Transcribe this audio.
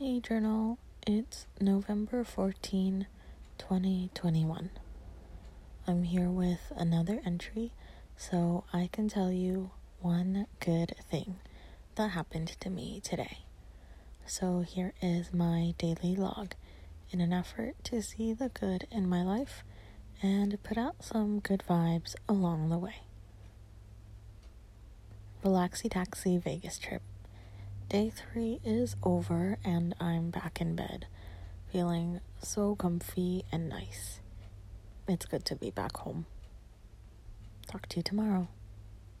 Hey, journal. It's November 14, 2021. I'm here with another entry so I can tell you one good thing that happened to me today. So, here is my daily log in an effort to see the good in my life and put out some good vibes along the way. Relaxy Taxi Vegas trip. Day three is over and I'm back in bed, feeling so comfy and nice. It's good to be back home. Talk to you tomorrow.